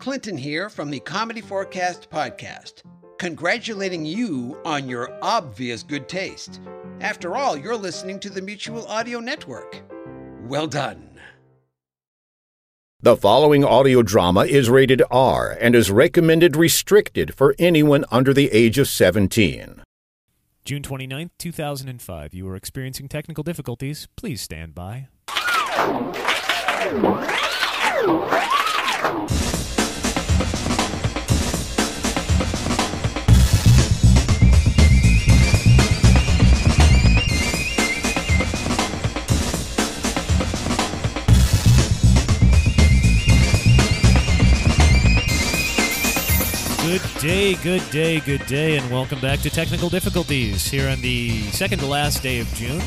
Clinton here from the Comedy Forecast podcast, congratulating you on your obvious good taste. After all, you're listening to the Mutual Audio Network. Well done. The following audio drama is rated R and is recommended restricted for anyone under the age of 17. June 29th, 2005. You are experiencing technical difficulties. Please stand by. Good day, good day, good day, and welcome back to Technical Difficulties here on the second to last day of June.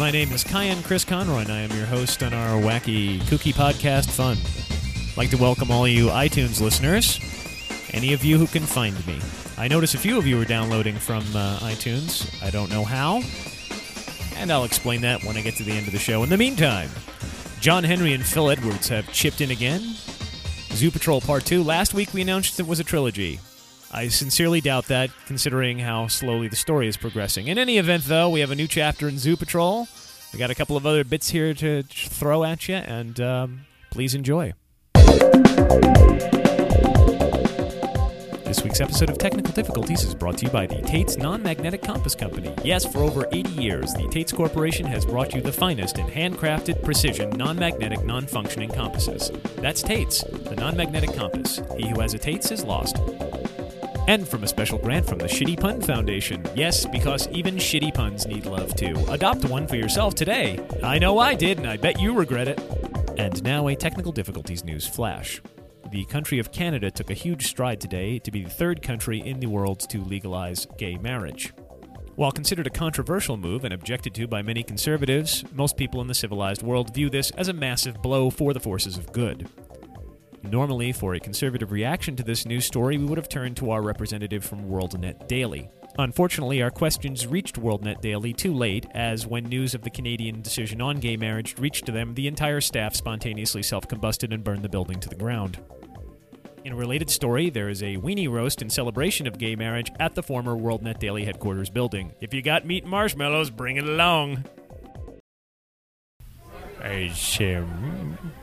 My name is Kyan Chris Conroy, and I am your host on our wacky, kooky podcast fun. I'd like to welcome all you iTunes listeners, any of you who can find me. I notice a few of you are downloading from uh, iTunes. I don't know how, and I'll explain that when I get to the end of the show. In the meantime, John Henry and Phil Edwards have chipped in again. Zoo Patrol Part 2. Last week we announced it was a trilogy. I sincerely doubt that, considering how slowly the story is progressing. In any event, though, we have a new chapter in Zoo Patrol. We got a couple of other bits here to throw at you, and um, please enjoy. This week's episode of Technical Difficulties is brought to you by the Tates Non Magnetic Compass Company. Yes, for over 80 years, the Tates Corporation has brought you the finest in handcrafted, precision, non magnetic, non functioning compasses. That's Tates, the non magnetic compass. He who has a Tates is lost. And from a special grant from the Shitty Pun Foundation. Yes, because even shitty puns need love too. Adopt one for yourself today. I know I did, and I bet you regret it. And now a technical difficulties news flash. The country of Canada took a huge stride today to be the third country in the world to legalize gay marriage. While considered a controversial move and objected to by many conservatives, most people in the civilized world view this as a massive blow for the forces of good. Normally, for a conservative reaction to this news story, we would have turned to our representative from WorldNet Daily. Unfortunately, our questions reached WorldNet Daily too late, as when news of the Canadian decision on gay marriage reached them, the entire staff spontaneously self combusted and burned the building to the ground. In a related story, there is a weenie roast in celebration of gay marriage at the former WorldNet Daily headquarters building. If you got meat and marshmallows, bring it along.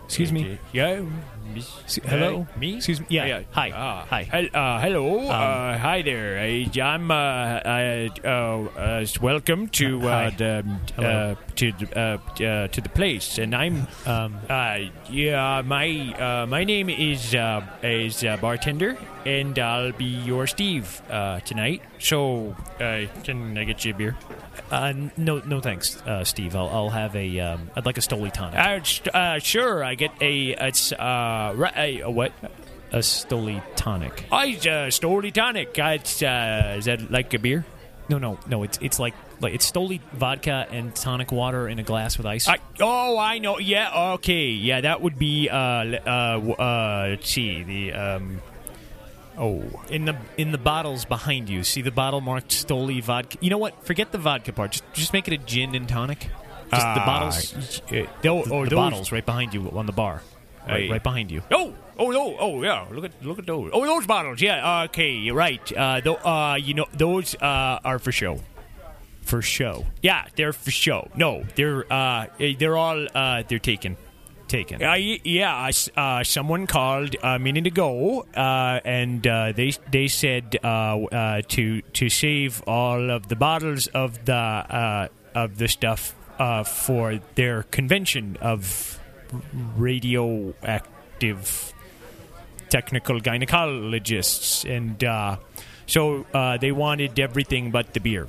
Excuse me. Yeah. Hello? Me? Excuse me. Yeah. Hi. Ah, Hi. hel- uh, hello. uh, hi there. Uh, I'm. Uh, uh, uh, uh, welcome to uh, the uh, to the, uh, uh, to the place, and I'm. Um, Uh, yeah, my uh, my name is uh, is uh, bartender, and I'll be your Steve uh, tonight. So, uh, can I get you a beer? Uh, no, no, thanks, uh, Steve. I'll, I'll have a. Um, I'd like a Stoli tonic. Uh, uh, sure. I get a. It's uh, ri- a, what? a Stoli tonic. I uh, Story tonic. Uh, it's, uh, is that like a beer? No, no, no. It's it's like like it's Stoli vodka and tonic water in a glass with ice. I, oh, I know. Yeah, okay. Yeah, that would be. Uh, uh, uh, let's see. The um. Oh, in the in the bottles behind you. See the bottle marked Stoli vodka. You know what? Forget the vodka part. Just, just make it a gin and tonic. Just the Ah, bottles. uh, The, oh, the bottles right behind you on the bar. Right, Hey. right behind you. Oh, oh, oh, oh, yeah. Look at look at those. Oh, those bottles. Yeah. Okay, you're right. Uh, th- uh, you know, those uh, are for show. For show. Yeah, they're for show. No, they're uh, they're all uh, they're taken. Taken. Uh, yeah, uh, someone called a minute ago, uh, and uh, they they said uh, uh, to to save all of the bottles of the uh, of the stuff uh, for their convention of radioactive technical gynecologists, and uh, so uh, they wanted everything but the beer.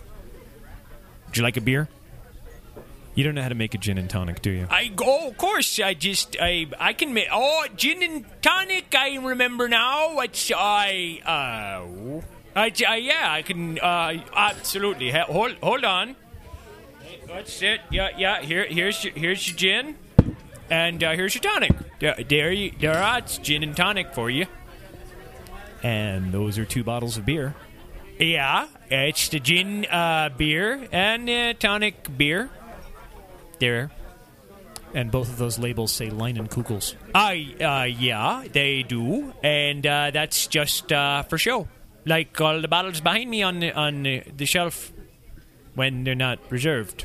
Would you like a beer? You don't know how to make a gin and tonic, do you? I go, of course. I just, I, I can make. Oh, gin and tonic. I remember now. It's I, uh, I, I yeah, I can. Uh, absolutely. Hold, hold on. That's it. Yeah, yeah. Here, here's your, here's your gin, and uh, here's your tonic. There, there, you, there are it's gin and tonic for you. And those are two bottles of beer. Yeah, it's the gin uh, beer and uh, tonic beer. There. And both of those labels say Leinenkugel's. I, uh, yeah, they do, and uh, that's just uh, for show. Like all the bottles behind me on the, on the, shelf when they're not reserved,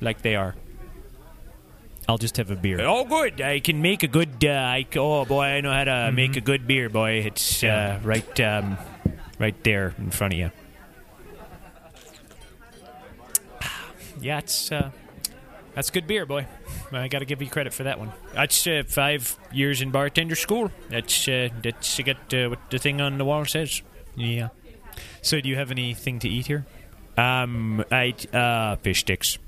like they are. I'll just have a beer. Oh, good! I can make a good. Uh, I, oh boy, I know how to make a good beer, boy. It's uh, right, um, right there in front of you. Yeah, it's uh, that's good beer, boy. I got to give you credit for that one. That's uh, five years in bartender school. That's uh, that's you get uh, what the thing on the wall says. Yeah. So, do you have anything to eat here? Um, I uh, fish sticks.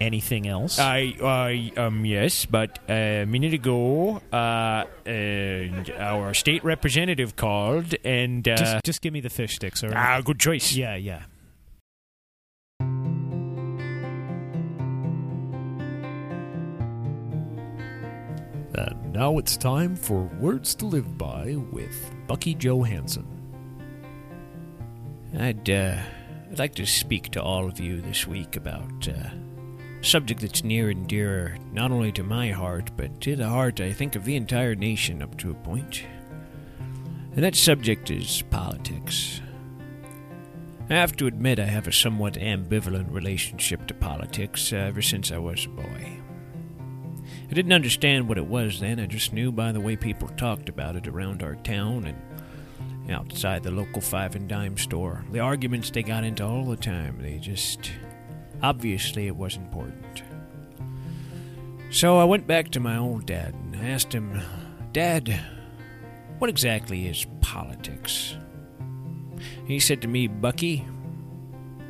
Anything else? I, I, um, yes, but uh, a minute ago, uh, and our state representative called, and uh, just, just give me the fish sticks, all right? ah, good choice. yeah, yeah. And now it's time for Words to Live By with Bucky Johansson. I'd, uh, I'd like to speak to all of you this week about uh, a subject that's near and dear not only to my heart, but to the heart, I think, of the entire nation up to a point. And that subject is politics. I have to admit I have a somewhat ambivalent relationship to politics uh, ever since I was a boy. I didn't understand what it was then, I just knew by the way people talked about it around our town and outside the local five and dime store. The arguments they got into all the time, they just. Obviously, it was important. So I went back to my old dad and asked him, Dad, what exactly is politics? He said to me, Bucky,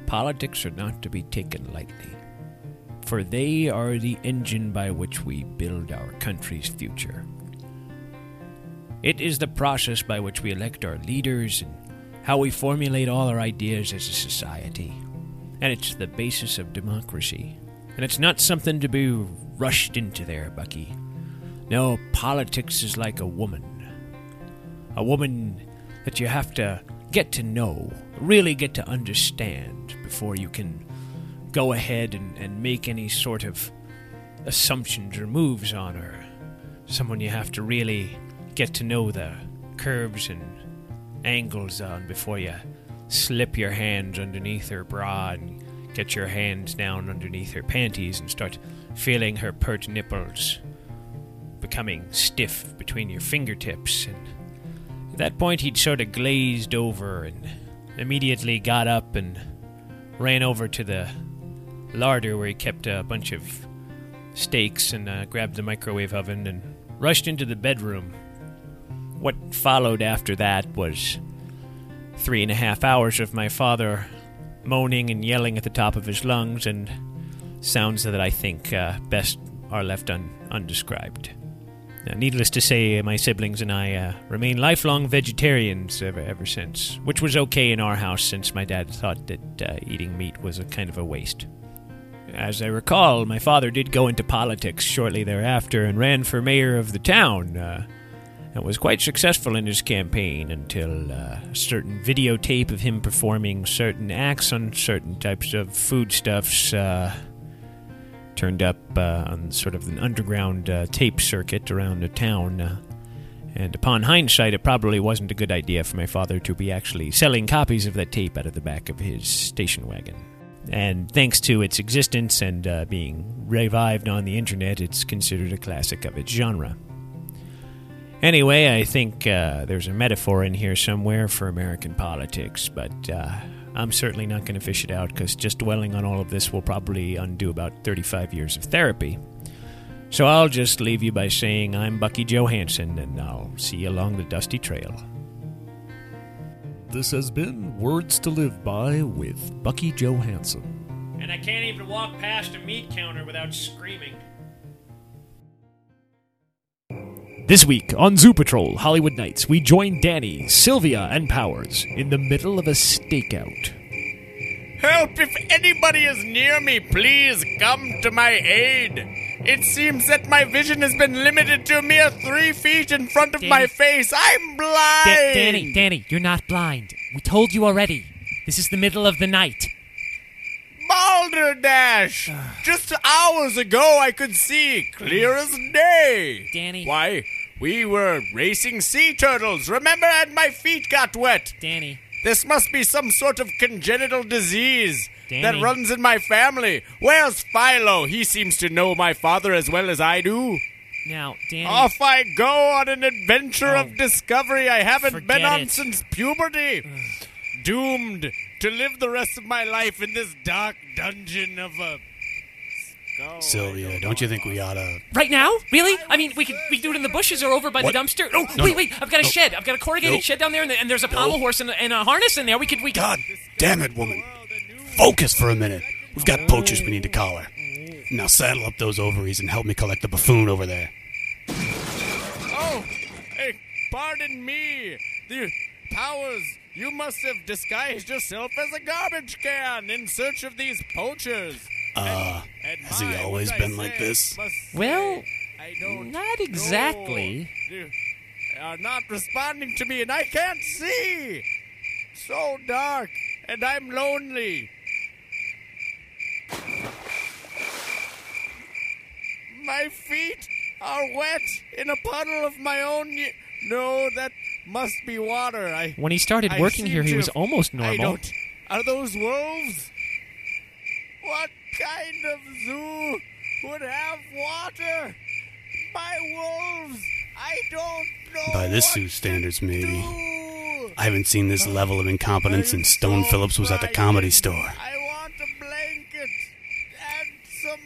politics are not to be taken lightly, for they are the engine by which we build our country's future. It is the process by which we elect our leaders and how we formulate all our ideas as a society. And it's the basis of democracy. And it's not something to be rushed into there, Bucky. No, politics is like a woman. A woman that you have to get to know, really get to understand before you can go ahead and, and make any sort of assumptions or moves on her. Someone you have to really get to know the curves and angles on before you slip your hands underneath her bra and get your hands down underneath her panties and start feeling her pert nipples becoming stiff between your fingertips. And at that point, he'd sort of glazed over and immediately got up and ran over to the larder where he kept a bunch of steaks and uh, grabbed the microwave oven and rushed into the bedroom. What followed after that was three and a half hours of my father moaning and yelling at the top of his lungs and sounds that I think uh, best are left un- undescribed. Now, needless to say, my siblings and I uh, remain lifelong vegetarians ever, ever since, which was okay in our house since my dad thought that uh, eating meat was a kind of a waste. As I recall, my father did go into politics shortly thereafter and ran for mayor of the town, uh, and was quite successful in his campaign until uh, a certain videotape of him performing certain acts on certain types of foodstuffs uh, turned up uh, on sort of an underground uh, tape circuit around the town. Uh, and upon hindsight, it probably wasn't a good idea for my father to be actually selling copies of that tape out of the back of his station wagon. And thanks to its existence and uh, being revived on the internet, it's considered a classic of its genre. Anyway, I think uh, there's a metaphor in here somewhere for American politics, but uh, I'm certainly not going to fish it out because just dwelling on all of this will probably undo about 35 years of therapy. So I'll just leave you by saying I'm Bucky Johansson, and I'll see you along the dusty trail. This has been Words to Live By with Bucky Johansson. And I can't even walk past a meat counter without screaming. This week on Zoo Patrol Hollywood Nights, we join Danny, Sylvia, and Powers in the middle of a stakeout. Help! If anybody is near me, please come to my aid. It seems that my vision has been limited to a mere three feet in front of my face. I'm blind! Da- Danny, Danny, you're not blind. We told you already. This is the middle of the night. Balderdash! Just hours ago I could see, clear as day. Danny. Why, we were racing sea turtles, remember? And my feet got wet. Danny, This must be some sort of congenital disease that runs in my family. Where's Philo? He seems to know my father as well as I do. now, Danny. Off I go on an adventure Oh. of discovery I haven't been on it. since puberty. Doomed to live the rest of my life in this dark dungeon of a. skull. Sylvia, don't you think we ought to? Right now? Really? I mean, we could we could do it in the bushes or over by What? the dumpster. Oh, No, wait, no. wait! I've got a No. shed. I've got a corrugated No. shed down there, and, and there's a pommel horse and, a- and a harness in there. We could we could. God damn it, woman! Focus for a minute. We've got poachers we need to collar. Now saddle up those ovaries and help me collect the buffoon over there. Oh, hey, pardon me. The powers. You must have disguised yourself as a garbage can in search of these poachers. Uh, And has he always what I been like this? Well, say, I don't not know. exactly. You are not responding to me, and I can't see. So dark, and I'm lonely. My feet are wet in a puddle of my own. y- No, that must be water. I. When he started I working seem here, he to was have- almost I normal. don't. Are those wolves? What kind of zoo would have water? My wolves! I don't know. By this what zoo standards, to maybe. do. I haven't seen this level of incompetence since Stone so Phillips was at the comedy store. I want a blanket and some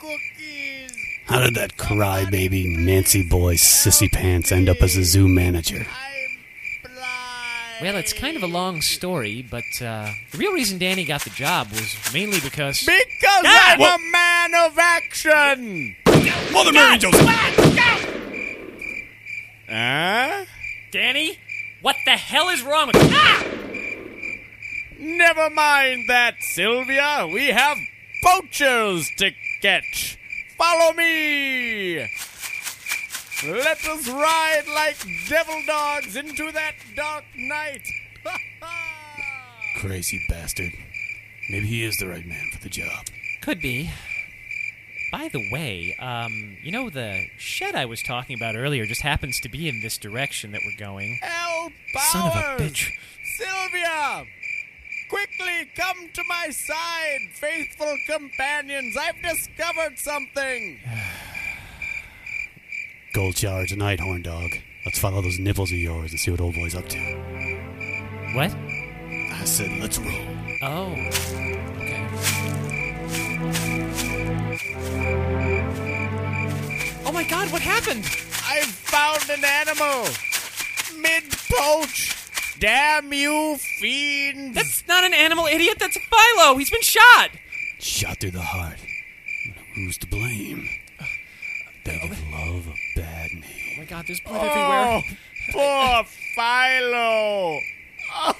cookies. How did that crybaby Nancy boy sissy pants end up as a zoo manager? Well, it's kind of a long story, but uh, the real reason Danny got the job was mainly because. Because Ah! I'm a man of action. Mother Mary Joseph! Huh? Danny, what the hell is wrong with you? Ah! Never mind that, Sylvia. We have poachers to catch. Follow me. Let us ride like devil dogs into that dark night. Crazy bastard. Maybe he is the right man for the job. Could be. By the way, um, you know the shed I was talking about earlier just happens to be in this direction that we're going. Help! Son of a bitch. Sylvia! Quickly come to my side, faithful companions. I've discovered something. Gold shower tonight, horn dog. Let's follow those nipples of yours and see what old boy's up to. What? I said, let's roll. Oh. Okay. Oh my god, what happened? I've found an animal. Mid poach. Damn you, fiends. That's not an animal, idiot. That's Philo. He's been shot. Shot through the heart. Who's to blame? They oh, give love a bad name. Oh my god, there's blood everywhere. Oh, poor Philo. Oh,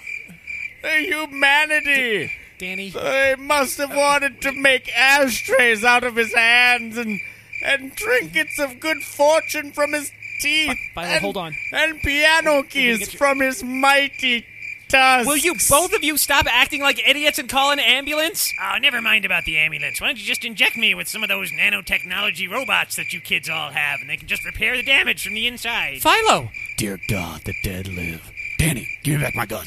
the humanity. Danny. They must have wanted to make ashtrays out of his hands and and trinkets of good fortune from his teeth. Philo, and, hold on. And piano keys your- from his mighty tusks. Will you both of you stop acting like idiots and call an ambulance? Oh, never mind about the ambulance. Why don't you just inject me with some of those nanotechnology robots that you kids all have, and they can just repair the damage from the inside? Philo! Dear God, the dead live. Danny, give me back my gun.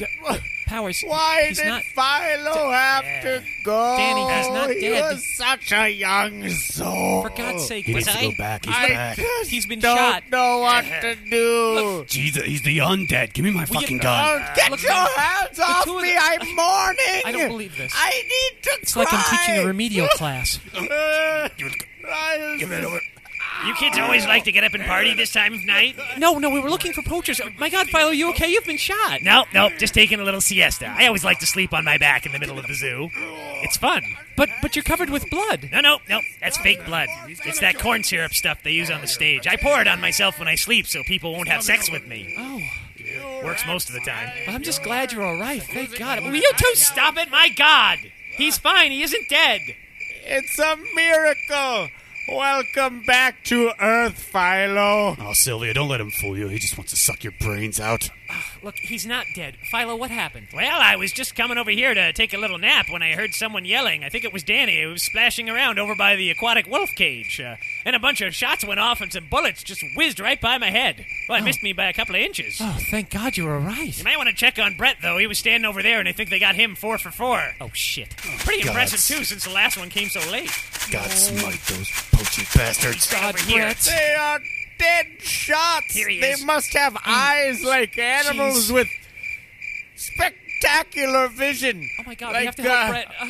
Powers. Why he's did not. Philo have to go? Danny, he's not he dead. was such a young soul. For God's sake, He needs was to I? go back. He's I back. just He's been shot don't know what to do. Jesus, he's the undead. Give me my Will fucking Oh, gun. get look, your hands off of me! them- I'm mourning. I don't believe this. I need to It's like I'm teaching a remedial class. Give it over. You kids always like to get up and party this time of night? No, no, we were looking for poachers. My God, Philo, you okay? You've been shot. Nope, nope, just taking a little siesta. I always like to sleep on my back in the middle of the zoo. It's fun. But but you're covered with blood. No, no, no. That's fake blood. It's that corn syrup stuff they use on the stage. I pour it on myself when I sleep so people won't have sex with me. Oh, Works most of the time. I'm just glad you're all right. Thank God. Will you two stop it? My God! He's fine. He isn't dead. It's a miracle. Welcome back to Earth, Philo. Oh, Sylvia, don't let him fool you. He just wants to suck your brains out. Ah, Look, he's not dead. Philo, what happened? Well, I was just coming over here to take a little nap when I heard someone yelling. I think it was Danny who was splashing around over by the aquatic wolf cage. Uh, and a bunch of shots went off and some bullets just whizzed right by my head. Well, it missed me by a couple of inches. Oh, thank God you were all right. You might want to check on Brett, though. He was standing over there, and I think they got him four for four. Oh shit. Pretty God. impressive, too, since the last one came so late. God smite those poaching bastards. God, over here. Brett. They are dead shots. Here he they is. must have eyes like animals Jeez. with spectacular vision. Oh my God, like we have to help uh, Brett. Uh,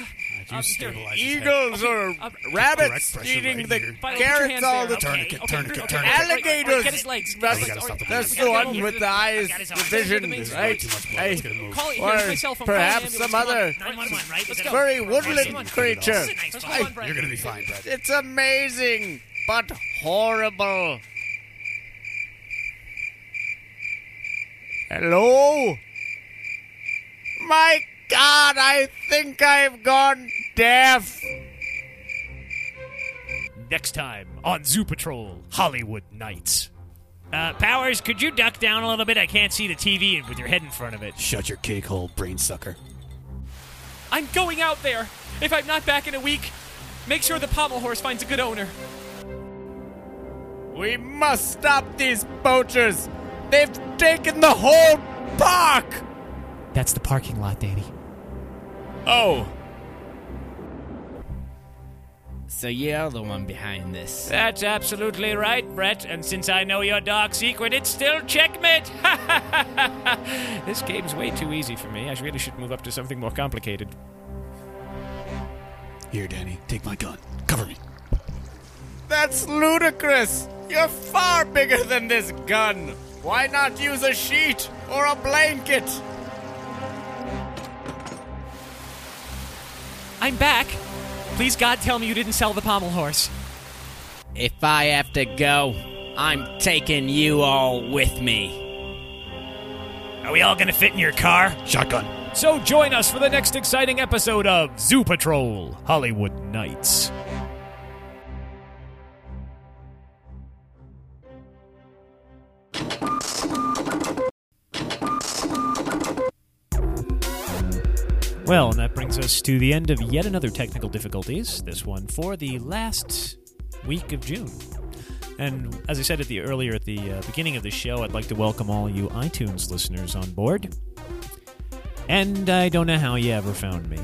You um, stabilize his head. eagles or uh, rabbits eating right the here. Philo, put your carrots hands all there. the Okay, Tourniquet, okay, tourniquet, okay, tourniquet. okay, right, right, right, Alligators. Get his legs. That's- Get his the That's the one with the eyes, got the vision, right? Too much blood. Hey, It's gonna move. Call it. Or Here's my cell phone. perhaps some other Come on. 911, right? Let's Is go. it- very woodland creature. This is a nice Let's phone. go on, Brett. You're gonna be fine, Brett. It's amazing, but horrible. Hello? My God, I think I've gone deaf. Next time on Zoo Patrol, Hollywood Nights. Uh, Powers, could you duck down a little bit? I can't see the TV with your head in front of it. Shut your cake hole, brain sucker. I'm going out there. If I'm not back in a week, make sure the pommel horse finds a good owner. We must stop these poachers. They've taken the whole park. That's the parking lot, Danny. Oh, So you're the one behind this. That's absolutely right, Brett. And since I know your dark secret, it's still checkmate. This game's way too easy for me. I really should move up to something more complicated. Here, Danny, take my gun. Cover me. that's ludicrous. You're far bigger than this gun. Why not use a sheet or a blanket? I'm back. Please, God, tell me you didn't sell the pommel horse. If I have to go, I'm taking you all with me. Are we all gonna fit in your car? Shotgun. So join us for the next exciting episode of Zoo Patrol Hollywood Nights. Well, and that brings us to the end of yet another technical difficulties, this one for the last week of June. And as I said at the earlier at the uh, beginning of the show, I'd like to welcome all you iTunes listeners on board. And I don't know how you ever found me.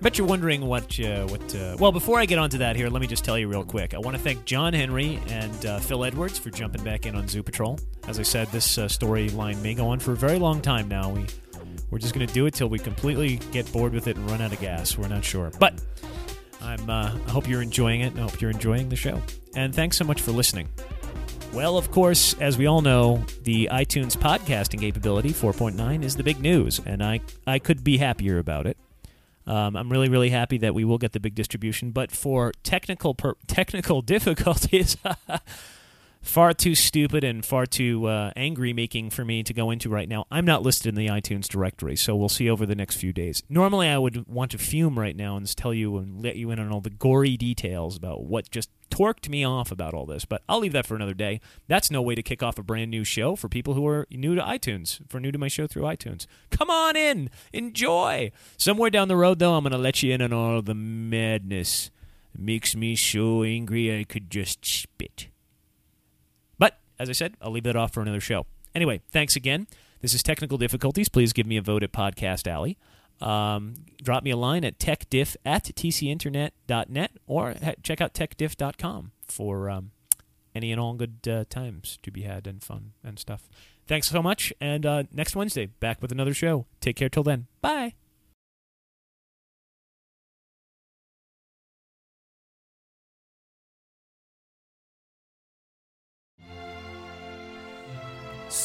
Bet you're wondering what uh, what. Uh, well, before I get onto that here, let me just tell you real quick. I want to thank John Henry and uh, Phil Edwards for jumping back in on Zoo Patrol. As I said, this uh, storyline may go on for a very long time now. We we're just going to do it till we completely get bored with it and run out of gas. We're not sure, but I'm. Uh, I hope you're enjoying it. I hope you're enjoying the show. And thanks so much for listening. Well, of course, as we all know, the iTunes podcasting capability 4.9 is the big news, and I I could be happier about it. Um, I'm really really happy that we will get the big distribution, but for technical per- technical difficulties, far too stupid and far too uh, angry making for me to go into right now. I'm not listed in the iTunes directory, so we'll see over the next few days. Normally, I would want to fume right now and tell you and let you in on all the gory details about what just torqued me off about all this, but I'll leave that for another day. That's no way to kick off a brand new show for people who are new to iTunes, for new to my show through iTunes. Come on in, enjoy. Somewhere down the road, though, I'm going to let you in on all the madness. It makes me so angry I could just spit. As I said, I'll leave that off for another show. Anyway, thanks again. This is Technical Difficulties. Please give me a vote at Podcast Alley. Um, drop me a line at techdiff at tcinternet.net or check out techdiff.com for um, any and all good uh, times to be had and fun and stuff. Thanks so much. And uh, next Wednesday, back with another show. Take care till then. Bye.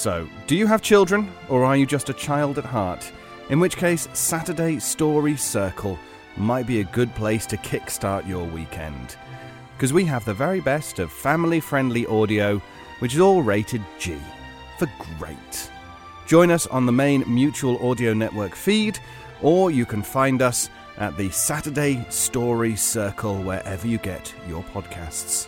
So, do you have children, or are you just a child at heart? In which case, Saturday Story Circle might be a good place to kickstart your weekend. Because we have the very best of family friendly audio, which is all rated G for great. Join us on the main Mutual Audio Network feed, or you can find us at the Saturday Story Circle wherever you get your podcasts.